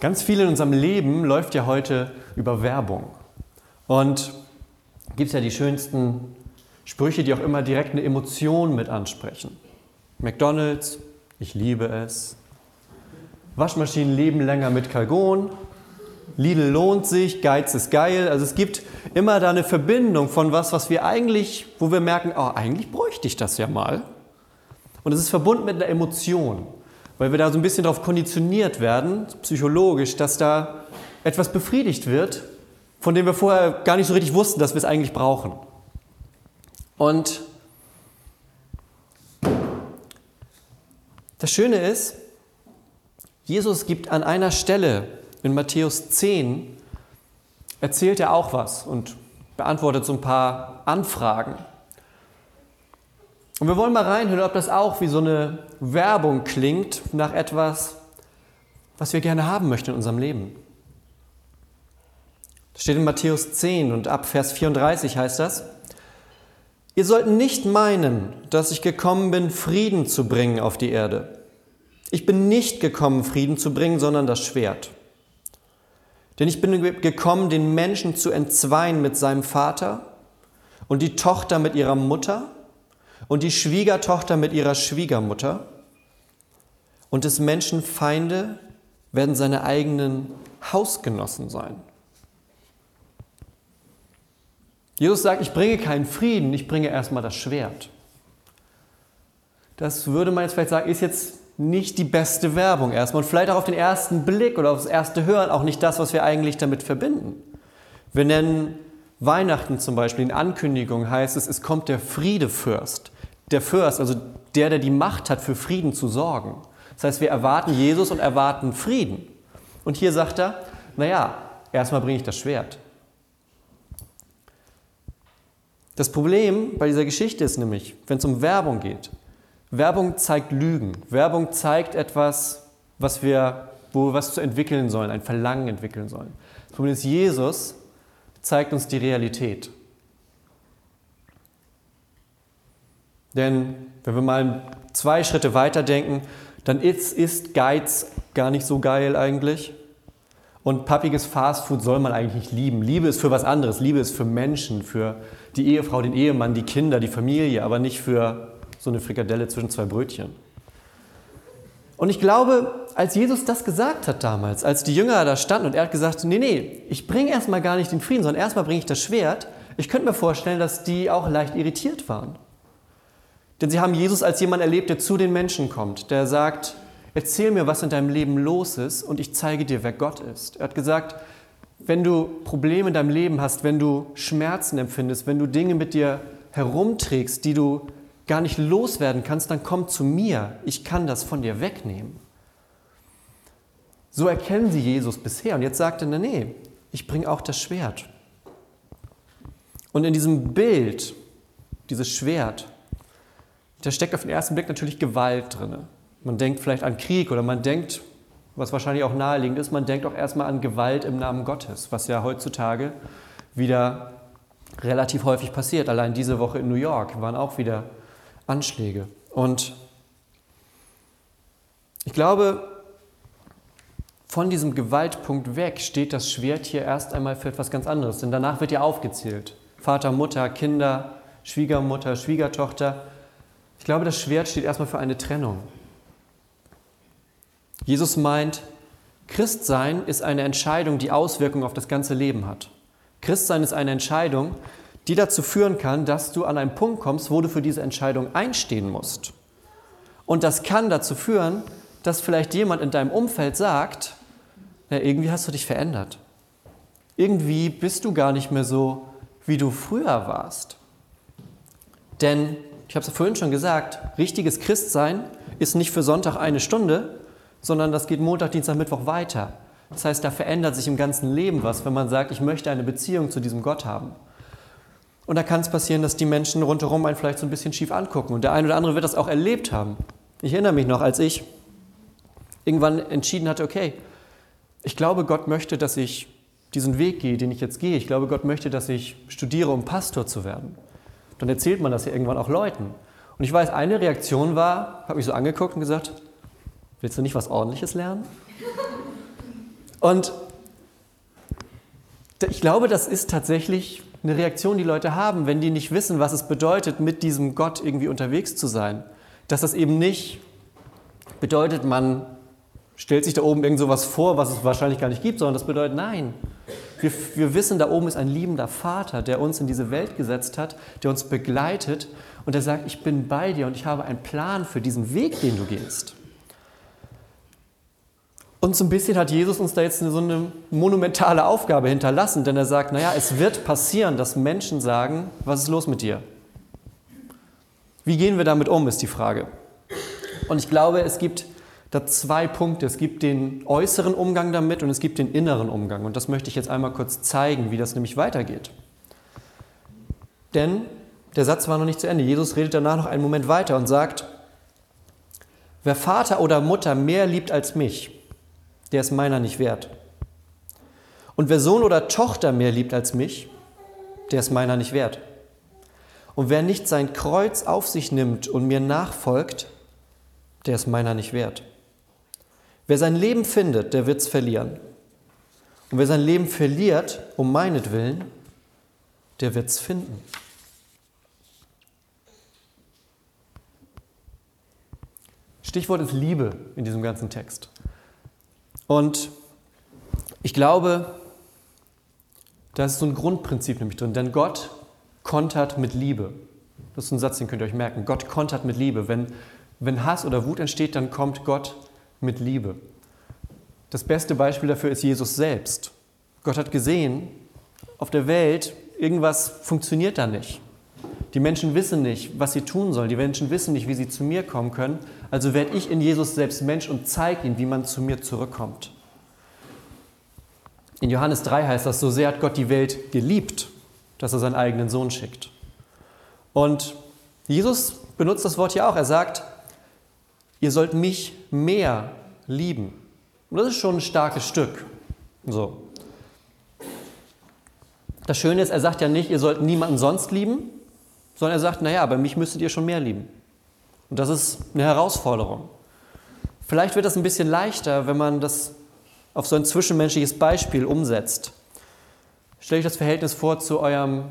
Ganz viel in unserem Leben läuft ja heute über Werbung. Und gibt es ja die schönsten Sprüche, die auch immer direkt eine Emotion mit ansprechen. McDonald's, ich liebe es. Waschmaschinen leben länger mit Kalgon. Lidl lohnt sich, Geiz ist geil. Also es gibt immer da eine Verbindung von was, was wir eigentlich, wo wir merken, oh, eigentlich bräuchte ich das ja mal. Und es ist verbunden mit einer Emotion weil wir da so ein bisschen darauf konditioniert werden, psychologisch, dass da etwas befriedigt wird, von dem wir vorher gar nicht so richtig wussten, dass wir es eigentlich brauchen. Und das Schöne ist, Jesus gibt an einer Stelle in Matthäus 10, erzählt er auch was und beantwortet so ein paar Anfragen. Und wir wollen mal reinhören, ob das auch wie so eine Werbung klingt nach etwas, was wir gerne haben möchten in unserem Leben. Das steht in Matthäus 10 und ab Vers 34 heißt das, Ihr sollt nicht meinen, dass ich gekommen bin, Frieden zu bringen auf die Erde. Ich bin nicht gekommen, Frieden zu bringen, sondern das Schwert. Denn ich bin gekommen, den Menschen zu entzweien mit seinem Vater und die Tochter mit ihrer Mutter und die Schwiegertochter mit ihrer Schwiegermutter. Und des Menschen Feinde werden seine eigenen Hausgenossen sein. Jesus sagt, ich bringe keinen Frieden, ich bringe erstmal das Schwert. Das würde man jetzt vielleicht sagen, ist jetzt nicht die beste Werbung erstmal und vielleicht auch auf den ersten Blick oder aufs erste Hören auch nicht das, was wir eigentlich damit verbinden. Wir nennen Weihnachten zum Beispiel in Ankündigung heißt es, es kommt der Friedefürst. Der Fürst, also der, der die Macht hat, für Frieden zu sorgen. Das heißt, wir erwarten Jesus und erwarten Frieden. Und hier sagt er, naja, erstmal bringe ich das Schwert. Das Problem bei dieser Geschichte ist nämlich, wenn es um Werbung geht, Werbung zeigt Lügen. Werbung zeigt etwas, was wir, wo wir was zu entwickeln sollen, ein Verlangen entwickeln sollen. Das Problem ist, Jesus zeigt uns die Realität. Denn wenn wir mal zwei Schritte weiter denken, dann ist, ist Geiz gar nicht so geil eigentlich. Und pappiges Fastfood soll man eigentlich nicht lieben. Liebe ist für was anderes. Liebe ist für Menschen, für die Ehefrau, den Ehemann, die Kinder, die Familie, aber nicht für so eine Frikadelle zwischen zwei Brötchen. Und ich glaube, als Jesus das gesagt hat damals, als die Jünger da standen und er hat gesagt, nee, nee, ich bringe erstmal gar nicht den Frieden, sondern erstmal bringe ich das Schwert, ich könnte mir vorstellen, dass die auch leicht irritiert waren. Denn sie haben Jesus als jemand erlebt, der zu den Menschen kommt, der sagt, erzähl mir, was in deinem Leben los ist und ich zeige dir, wer Gott ist. Er hat gesagt, wenn du Probleme in deinem Leben hast, wenn du Schmerzen empfindest, wenn du Dinge mit dir herumträgst, die du gar nicht loswerden kannst, dann komm zu mir. Ich kann das von dir wegnehmen. So erkennen sie Jesus bisher. Und jetzt sagt er, nee, ich bringe auch das Schwert. Und in diesem Bild, dieses Schwert, da steckt auf den ersten Blick natürlich Gewalt drin. Man denkt vielleicht an Krieg oder man denkt, was wahrscheinlich auch naheliegend ist, man denkt auch erstmal an Gewalt im Namen Gottes, was ja heutzutage wieder relativ häufig passiert. Allein diese Woche in New York waren auch wieder Anschläge. Und ich glaube, von diesem Gewaltpunkt weg steht das Schwert hier erst einmal für etwas ganz anderes. Denn danach wird ja aufgezählt. Vater, Mutter, Kinder, Schwiegermutter, Schwiegertochter. Ich glaube, das Schwert steht erstmal für eine Trennung. Jesus meint, Christsein ist eine Entscheidung, die Auswirkungen auf das ganze Leben hat. Christsein ist eine Entscheidung, die dazu führen kann, dass du an einen Punkt kommst, wo du für diese Entscheidung einstehen musst. Und das kann dazu führen, dass vielleicht jemand in deinem Umfeld sagt, na, irgendwie hast du dich verändert. Irgendwie bist du gar nicht mehr so, wie du früher warst. Denn, ich habe es ja vorhin schon gesagt, richtiges Christsein ist nicht für Sonntag eine Stunde, sondern das geht Montag, Dienstag, Mittwoch weiter. Das heißt, da verändert sich im ganzen Leben was, wenn man sagt, ich möchte eine Beziehung zu diesem Gott haben. Und da kann es passieren, dass die Menschen rundherum einen vielleicht so ein bisschen schief angucken. Und der eine oder andere wird das auch erlebt haben. Ich erinnere mich noch, als ich irgendwann entschieden hatte, okay, ich glaube, Gott möchte, dass ich diesen Weg gehe, den ich jetzt gehe. Ich glaube, Gott möchte, dass ich studiere, um Pastor zu werden. Dann erzählt man das ja irgendwann auch Leuten. Und ich weiß, eine Reaktion war, habe mich so angeguckt und gesagt, willst du nicht was Ordentliches lernen? Und ich glaube, das ist tatsächlich eine Reaktion, die Leute haben, wenn die nicht wissen, was es bedeutet, mit diesem Gott irgendwie unterwegs zu sein. Dass das eben nicht bedeutet, man stellt sich da oben irgend sowas vor, was es wahrscheinlich gar nicht gibt, sondern das bedeutet, nein, wir, wir wissen, da oben ist ein liebender Vater, der uns in diese Welt gesetzt hat, der uns begleitet und der sagt, ich bin bei dir und ich habe einen Plan für diesen Weg, den du gehst. Und so ein bisschen hat Jesus uns da jetzt so eine monumentale Aufgabe hinterlassen, denn er sagt, naja, es wird passieren, dass Menschen sagen, was ist los mit dir? Wie gehen wir damit um, ist die Frage. Und ich glaube, es gibt da zwei Punkte. Es gibt den äußeren Umgang damit und es gibt den inneren Umgang. Und das möchte ich jetzt einmal kurz zeigen, wie das nämlich weitergeht. Denn der Satz war noch nicht zu Ende. Jesus redet danach noch einen Moment weiter und sagt, wer Vater oder Mutter mehr liebt als mich, der ist meiner nicht wert. Und wer Sohn oder Tochter mehr liebt als mich, der ist meiner nicht wert. Und wer nicht sein Kreuz auf sich nimmt und mir nachfolgt, der ist meiner nicht wert. Wer sein Leben findet, der wird es verlieren. Und wer sein Leben verliert, um meinetwillen, der wird es finden. Stichwort ist Liebe in diesem ganzen Text. Und ich glaube, da ist so ein Grundprinzip nämlich drin, denn Gott kontert mit Liebe. Das ist ein Satz, den könnt ihr euch merken. Gott kontert mit Liebe. Wenn, wenn Hass oder Wut entsteht, dann kommt Gott mit Liebe. Das beste Beispiel dafür ist Jesus selbst. Gott hat gesehen, auf der Welt, irgendwas funktioniert da nicht. Die Menschen wissen nicht, was sie tun sollen. Die Menschen wissen nicht, wie sie zu mir kommen können. Also werde ich in Jesus selbst Mensch und zeige ihnen, wie man zu mir zurückkommt. In Johannes 3 heißt das, so sehr hat Gott die Welt geliebt, dass er seinen eigenen Sohn schickt. Und Jesus benutzt das Wort hier auch. Er sagt, ihr sollt mich mehr lieben. Und das ist schon ein starkes Stück. So. Das Schöne ist, er sagt ja nicht, ihr sollt niemanden sonst lieben, sondern er sagt, naja, aber mich müsstet ihr schon mehr lieben. Und das ist eine Herausforderung. Vielleicht wird das ein bisschen leichter, wenn man das auf so ein zwischenmenschliches Beispiel umsetzt. Stellt euch das Verhältnis vor zu eurem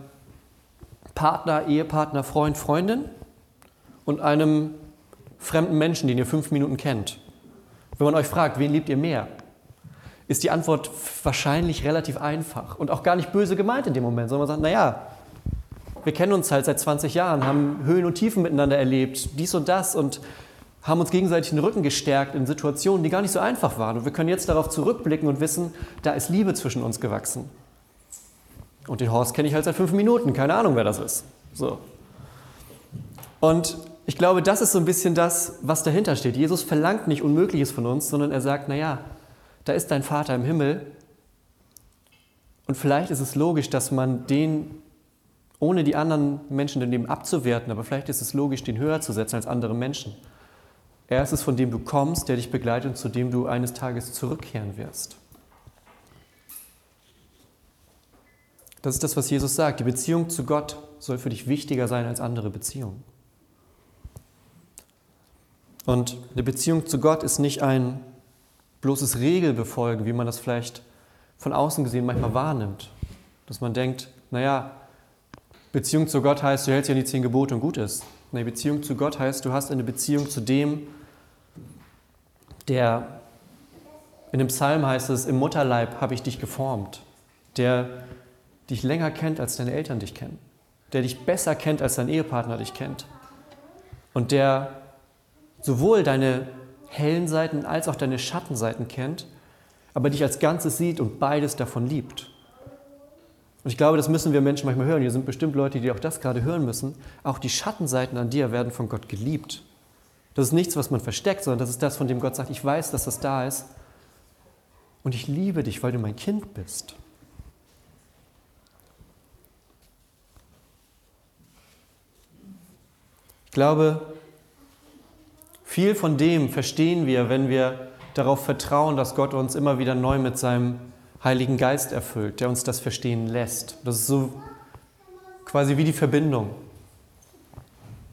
Partner, Ehepartner, Freund, Freundin und einem fremden Menschen, den ihr fünf Minuten kennt. Wenn man euch fragt, wen liebt ihr mehr, ist die Antwort wahrscheinlich relativ einfach und auch gar nicht böse gemeint in dem Moment, sondern man sagt, naja, wir kennen uns halt seit 20 Jahren, haben Höhen und Tiefen miteinander erlebt, dies und das und haben uns gegenseitig den Rücken gestärkt in Situationen, die gar nicht so einfach waren. Und wir können jetzt darauf zurückblicken und wissen, da ist Liebe zwischen uns gewachsen. Und den Horst kenne ich halt seit fünf Minuten, keine Ahnung, wer das ist. So. Und ich glaube, das ist so ein bisschen das, was dahinter steht. Jesus verlangt nicht Unmögliches von uns, sondern er sagt, naja, da ist dein Vater im Himmel. Und vielleicht ist es logisch, dass man den ohne die anderen Menschen daneben abzuwerten, aber vielleicht ist es logisch, den höher zu setzen als andere Menschen. Er ist es, von dem du kommst, der dich begleitet und zu dem du eines Tages zurückkehren wirst. Das ist das, was Jesus sagt. Die Beziehung zu Gott soll für dich wichtiger sein als andere Beziehungen. Und eine Beziehung zu Gott ist nicht ein bloßes Regelbefolgen, wie man das vielleicht von außen gesehen manchmal wahrnimmt. Dass man denkt, naja, Beziehung zu Gott heißt, du hältst ja die zehn Gebote und gut ist. Eine Beziehung zu Gott heißt, du hast eine Beziehung zu dem, der in dem Psalm heißt es, im Mutterleib habe ich dich geformt, der dich länger kennt, als deine Eltern dich kennen, der dich besser kennt, als dein Ehepartner dich kennt und der sowohl deine hellen Seiten als auch deine Schattenseiten kennt, aber dich als Ganzes sieht und beides davon liebt. Und ich glaube, das müssen wir Menschen manchmal hören. Hier sind bestimmt Leute, die auch das gerade hören müssen. Auch die Schattenseiten an dir werden von Gott geliebt. Das ist nichts, was man versteckt, sondern das ist das, von dem Gott sagt, ich weiß, dass das da ist. Und ich liebe dich, weil du mein Kind bist. Ich glaube, viel von dem verstehen wir, wenn wir darauf vertrauen, dass Gott uns immer wieder neu mit seinem Heiligen Geist erfüllt, der uns das verstehen lässt. Das ist so quasi wie die Verbindung.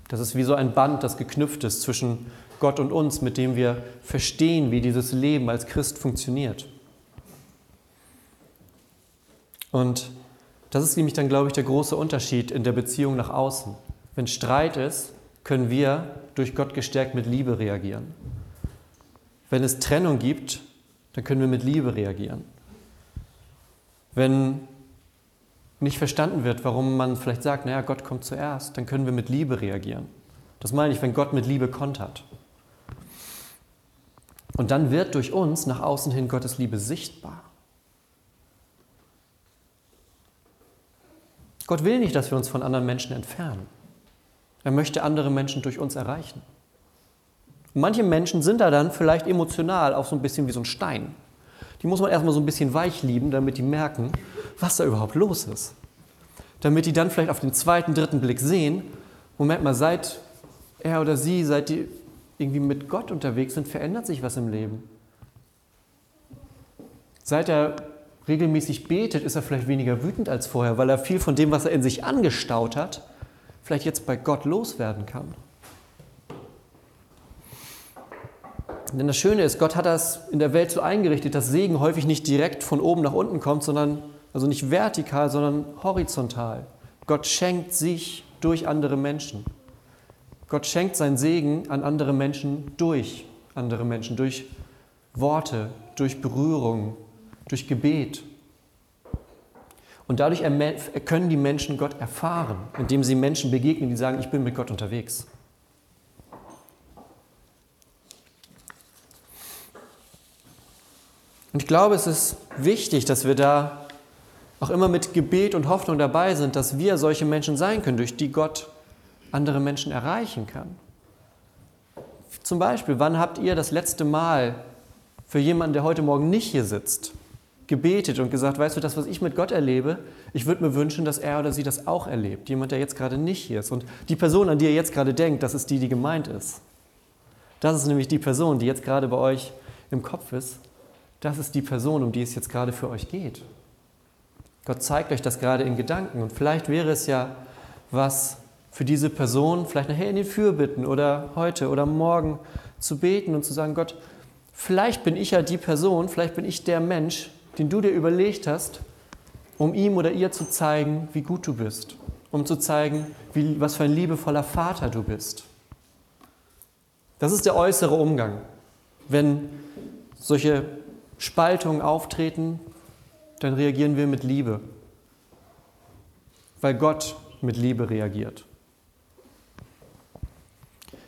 Das ist wie so ein Band, das geknüpft ist zwischen Gott und uns, mit dem wir verstehen, wie dieses Leben als Christ funktioniert. Und das ist nämlich dann, glaube ich, der große Unterschied in der Beziehung nach außen. Wenn Streit ist, können wir durch Gott gestärkt mit Liebe reagieren. Wenn es Trennung gibt, dann können wir mit Liebe reagieren. Wenn nicht verstanden wird, warum man vielleicht sagt, naja, Gott kommt zuerst, dann können wir mit Liebe reagieren. Das meine ich, wenn Gott mit Liebe kontert. Und dann wird durch uns nach außen hin Gottes Liebe sichtbar. Gott will nicht, dass wir uns von anderen Menschen entfernen. Er möchte andere Menschen durch uns erreichen. Und manche Menschen sind da dann vielleicht emotional auch so ein bisschen wie so ein Stein. Die muss man erstmal so ein bisschen weich lieben, damit die merken, was da überhaupt los ist. Damit die dann vielleicht auf den zweiten, dritten Blick sehen, Moment mal, seit er oder sie, seit die irgendwie mit Gott unterwegs sind, verändert sich was im Leben. Seit er regelmäßig betet, ist er vielleicht weniger wütend als vorher, weil er viel von dem, was er in sich angestaut hat, vielleicht jetzt bei Gott loswerden kann. Denn das Schöne ist, Gott hat das in der Welt so eingerichtet, dass Segen häufig nicht direkt von oben nach unten kommt, sondern also nicht vertikal, sondern horizontal. Gott schenkt sich durch andere Menschen. Gott schenkt seinen Segen an andere Menschen durch andere Menschen, durch Worte, durch Berührung, durch Gebet. Und dadurch können die Menschen Gott erfahren, indem sie Menschen begegnen, die sagen, ich bin mit Gott unterwegs. Und ich glaube, es ist wichtig, dass wir da auch immer mit Gebet und Hoffnung dabei sind, dass wir solche Menschen sein können, durch die Gott andere Menschen erreichen kann. Zum Beispiel, wann habt ihr das letzte Mal für jemanden, der heute Morgen nicht hier sitzt, gebetet und gesagt, weißt du, das, was ich mit Gott erlebe, ich würde mir wünschen, dass er oder sie das auch erlebt. Jemand, der jetzt gerade nicht hier ist. Und die Person, an die ihr jetzt gerade denkt, das ist die, die gemeint ist. Das ist nämlich die Person, die jetzt gerade bei euch im Kopf ist. Das ist die Person, um die es jetzt gerade für euch geht. Gott zeigt euch das gerade in Gedanken. Und vielleicht wäre es ja was für diese Person, vielleicht nachher in den Fürbitten oder heute oder morgen zu beten und zu sagen, Gott, vielleicht bin ich ja die Person, vielleicht bin ich der Mensch, den du dir überlegt hast, um ihm oder ihr zu zeigen, wie gut du bist, um zu zeigen, wie, was für ein liebevoller Vater du bist. Das ist der äußere Umgang. Wenn solche Spaltungen auftreten, dann reagieren wir mit Liebe, weil Gott mit Liebe reagiert.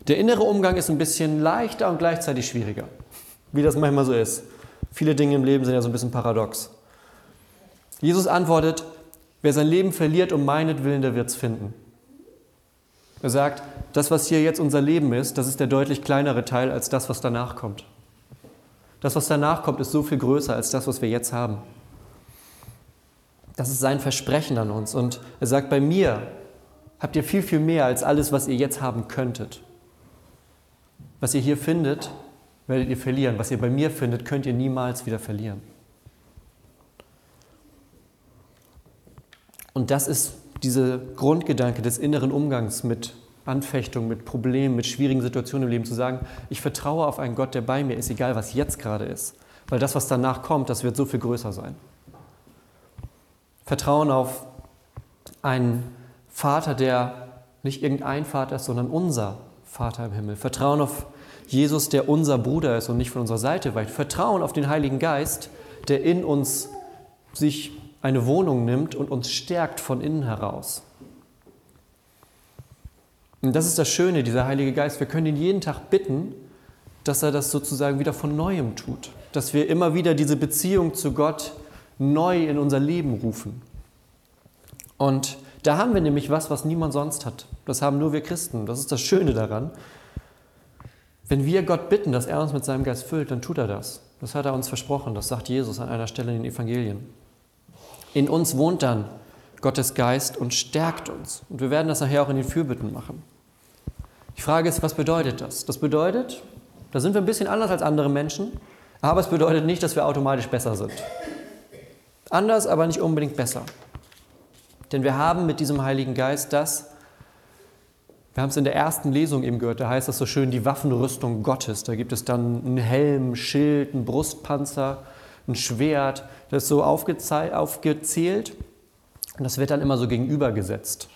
Der innere Umgang ist ein bisschen leichter und gleichzeitig schwieriger, wie das manchmal so ist. Viele Dinge im Leben sind ja so ein bisschen paradox. Jesus antwortet, wer sein Leben verliert um meinetwillen, der wird es finden. Er sagt, das, was hier jetzt unser Leben ist, das ist der deutlich kleinere Teil als das, was danach kommt. Das, was danach kommt, ist so viel größer als das, was wir jetzt haben. Das ist sein Versprechen an uns. Und er sagt, bei mir habt ihr viel, viel mehr als alles, was ihr jetzt haben könntet. Was ihr hier findet, werdet ihr verlieren. Was ihr bei mir findet, könnt ihr niemals wieder verlieren. Und das ist dieser Grundgedanke des inneren Umgangs mit Anfechtungen, mit Problemen, mit schwierigen Situationen im Leben, zu sagen, ich vertraue auf einen Gott, der bei mir ist, egal was jetzt gerade ist. Weil das, was danach kommt, das wird so viel größer sein. Vertrauen auf einen Vater, der nicht irgendein Vater ist, sondern unser Vater im Himmel. Vertrauen auf Jesus, der unser Bruder ist und nicht von unserer Seite weicht. Vertrauen auf den Heiligen Geist, der in uns sich eine Wohnung nimmt und uns stärkt von innen heraus. Und das ist das Schöne, dieser Heilige Geist. Wir können ihn jeden Tag bitten, dass er das sozusagen wieder von neuem tut. Dass wir immer wieder diese Beziehung zu Gott neu in unser Leben rufen. Und da haben wir nämlich was, was niemand sonst hat. Das haben nur wir Christen. Das ist das Schöne daran. Wenn wir Gott bitten, dass er uns mit seinem Geist füllt, dann tut er das. Das hat er uns versprochen. Das sagt Jesus an einer Stelle in den Evangelien. In uns wohnt dann Gottes Geist und stärkt uns. Und wir werden das nachher auch in den Fürbitten machen. Die Frage ist, was bedeutet das? Das bedeutet, da sind wir ein bisschen anders als andere Menschen, aber es bedeutet nicht, dass wir automatisch besser sind. Anders, aber nicht unbedingt besser. Denn wir haben mit diesem Heiligen Geist das, wir haben es in der ersten Lesung eben gehört, da heißt das so schön die Waffenrüstung Gottes. Da gibt es dann einen Helm, Schild, einen Brustpanzer, ein Schwert, das ist so aufgezählt und das wird dann immer so gegenübergesetzt.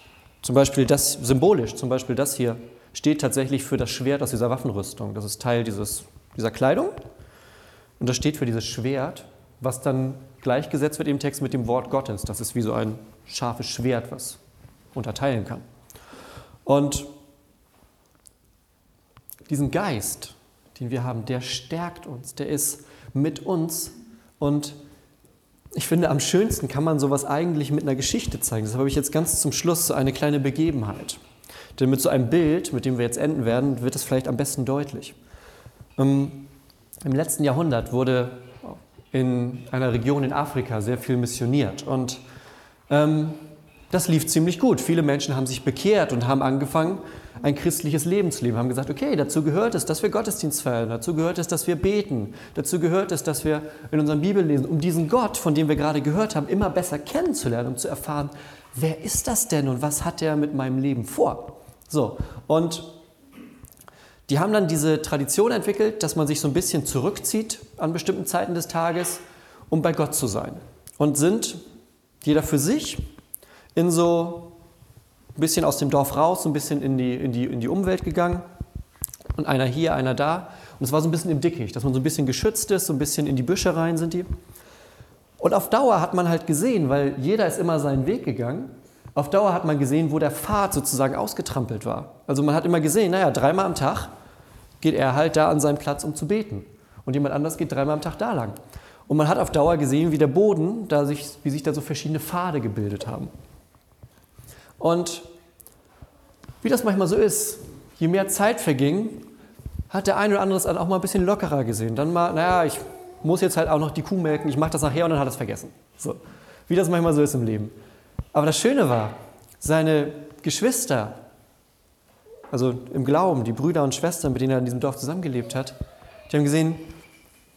Zum Beispiel das symbolisch, zum Beispiel das hier steht tatsächlich für das Schwert aus dieser Waffenrüstung. Das ist Teil dieses, dieser Kleidung und das steht für dieses Schwert, was dann gleichgesetzt wird im Text mit dem Wort Gottes. Das ist wie so ein scharfes Schwert, was unterteilen kann. Und diesen Geist, den wir haben, der stärkt uns, der ist mit uns und ich finde, am schönsten kann man sowas eigentlich mit einer Geschichte zeigen. Das habe ich jetzt ganz zum Schluss so eine kleine Begebenheit. Denn mit so einem Bild, mit dem wir jetzt enden werden, wird es vielleicht am besten deutlich. Ähm, Im letzten Jahrhundert wurde in einer Region in Afrika sehr viel missioniert und ähm, das lief ziemlich gut. Viele Menschen haben sich bekehrt und haben angefangen, ein christliches Leben zu leben, haben gesagt, okay, dazu gehört es, dass wir Gottesdienst feiern, dazu gehört es, dass wir beten, dazu gehört es, dass wir in unserem Bibel lesen, um diesen Gott, von dem wir gerade gehört haben, immer besser kennenzulernen, um zu erfahren, wer ist das denn und was hat er mit meinem Leben vor? So, und die haben dann diese Tradition entwickelt, dass man sich so ein bisschen zurückzieht an bestimmten Zeiten des Tages, um bei Gott zu sein. Und sind jeder für sich in so ein bisschen aus dem Dorf raus, so ein bisschen in die, in die, in die Umwelt gegangen. Und einer hier, einer da. Und es war so ein bisschen im Dickicht, dass man so ein bisschen geschützt ist, so ein bisschen in die Büsche rein sind die. Und auf Dauer hat man halt gesehen, weil jeder ist immer seinen Weg gegangen, auf Dauer hat man gesehen, wo der Pfad sozusagen ausgetrampelt war. Also man hat immer gesehen, naja, dreimal am Tag geht er halt da an seinen Platz, um zu beten. Und jemand anders geht dreimal am Tag da lang. Und man hat auf Dauer gesehen, wie der Boden, da sich, wie sich da so verschiedene Pfade gebildet haben. Und wie das manchmal so ist, je mehr Zeit verging, hat der eine oder andere es auch mal ein bisschen lockerer gesehen. Dann mal, naja, ich muss jetzt halt auch noch die Kuh melken, ich mache das nachher und dann hat er es vergessen. So. Wie das manchmal so ist im Leben. Aber das Schöne war, seine Geschwister, also im Glauben, die Brüder und Schwestern, mit denen er in diesem Dorf zusammengelebt hat, die haben gesehen,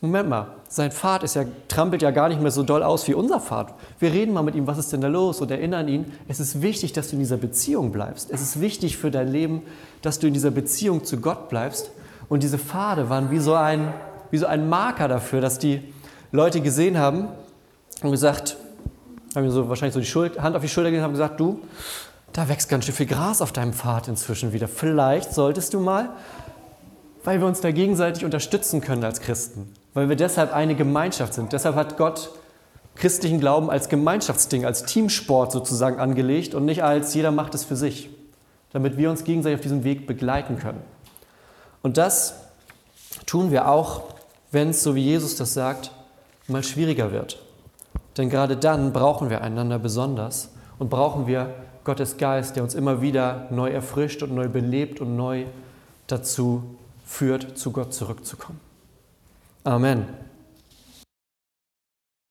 Moment mal, sein Pfad ist ja, trampelt ja gar nicht mehr so doll aus wie unser Pfad. Wir reden mal mit ihm, was ist denn da los und erinnern ihn, es ist wichtig, dass du in dieser Beziehung bleibst. Es ist wichtig für dein Leben, dass du in dieser Beziehung zu Gott bleibst. Und diese Pfade waren wie so ein, wie so ein Marker dafür, dass die Leute gesehen haben und gesagt, haben mir so wahrscheinlich so die Schuld, Hand auf die Schulter gelegt und haben gesagt, du, da wächst ganz schön viel Gras auf deinem Pfad inzwischen wieder. Vielleicht solltest du mal, weil wir uns da gegenseitig unterstützen können als Christen weil wir deshalb eine Gemeinschaft sind. Deshalb hat Gott christlichen Glauben als Gemeinschaftsding, als Teamsport sozusagen angelegt und nicht als jeder macht es für sich, damit wir uns gegenseitig auf diesem Weg begleiten können. Und das tun wir auch, wenn es, so wie Jesus das sagt, mal schwieriger wird. Denn gerade dann brauchen wir einander besonders und brauchen wir Gottes Geist, der uns immer wieder neu erfrischt und neu belebt und neu dazu führt, zu Gott zurückzukommen. Amen.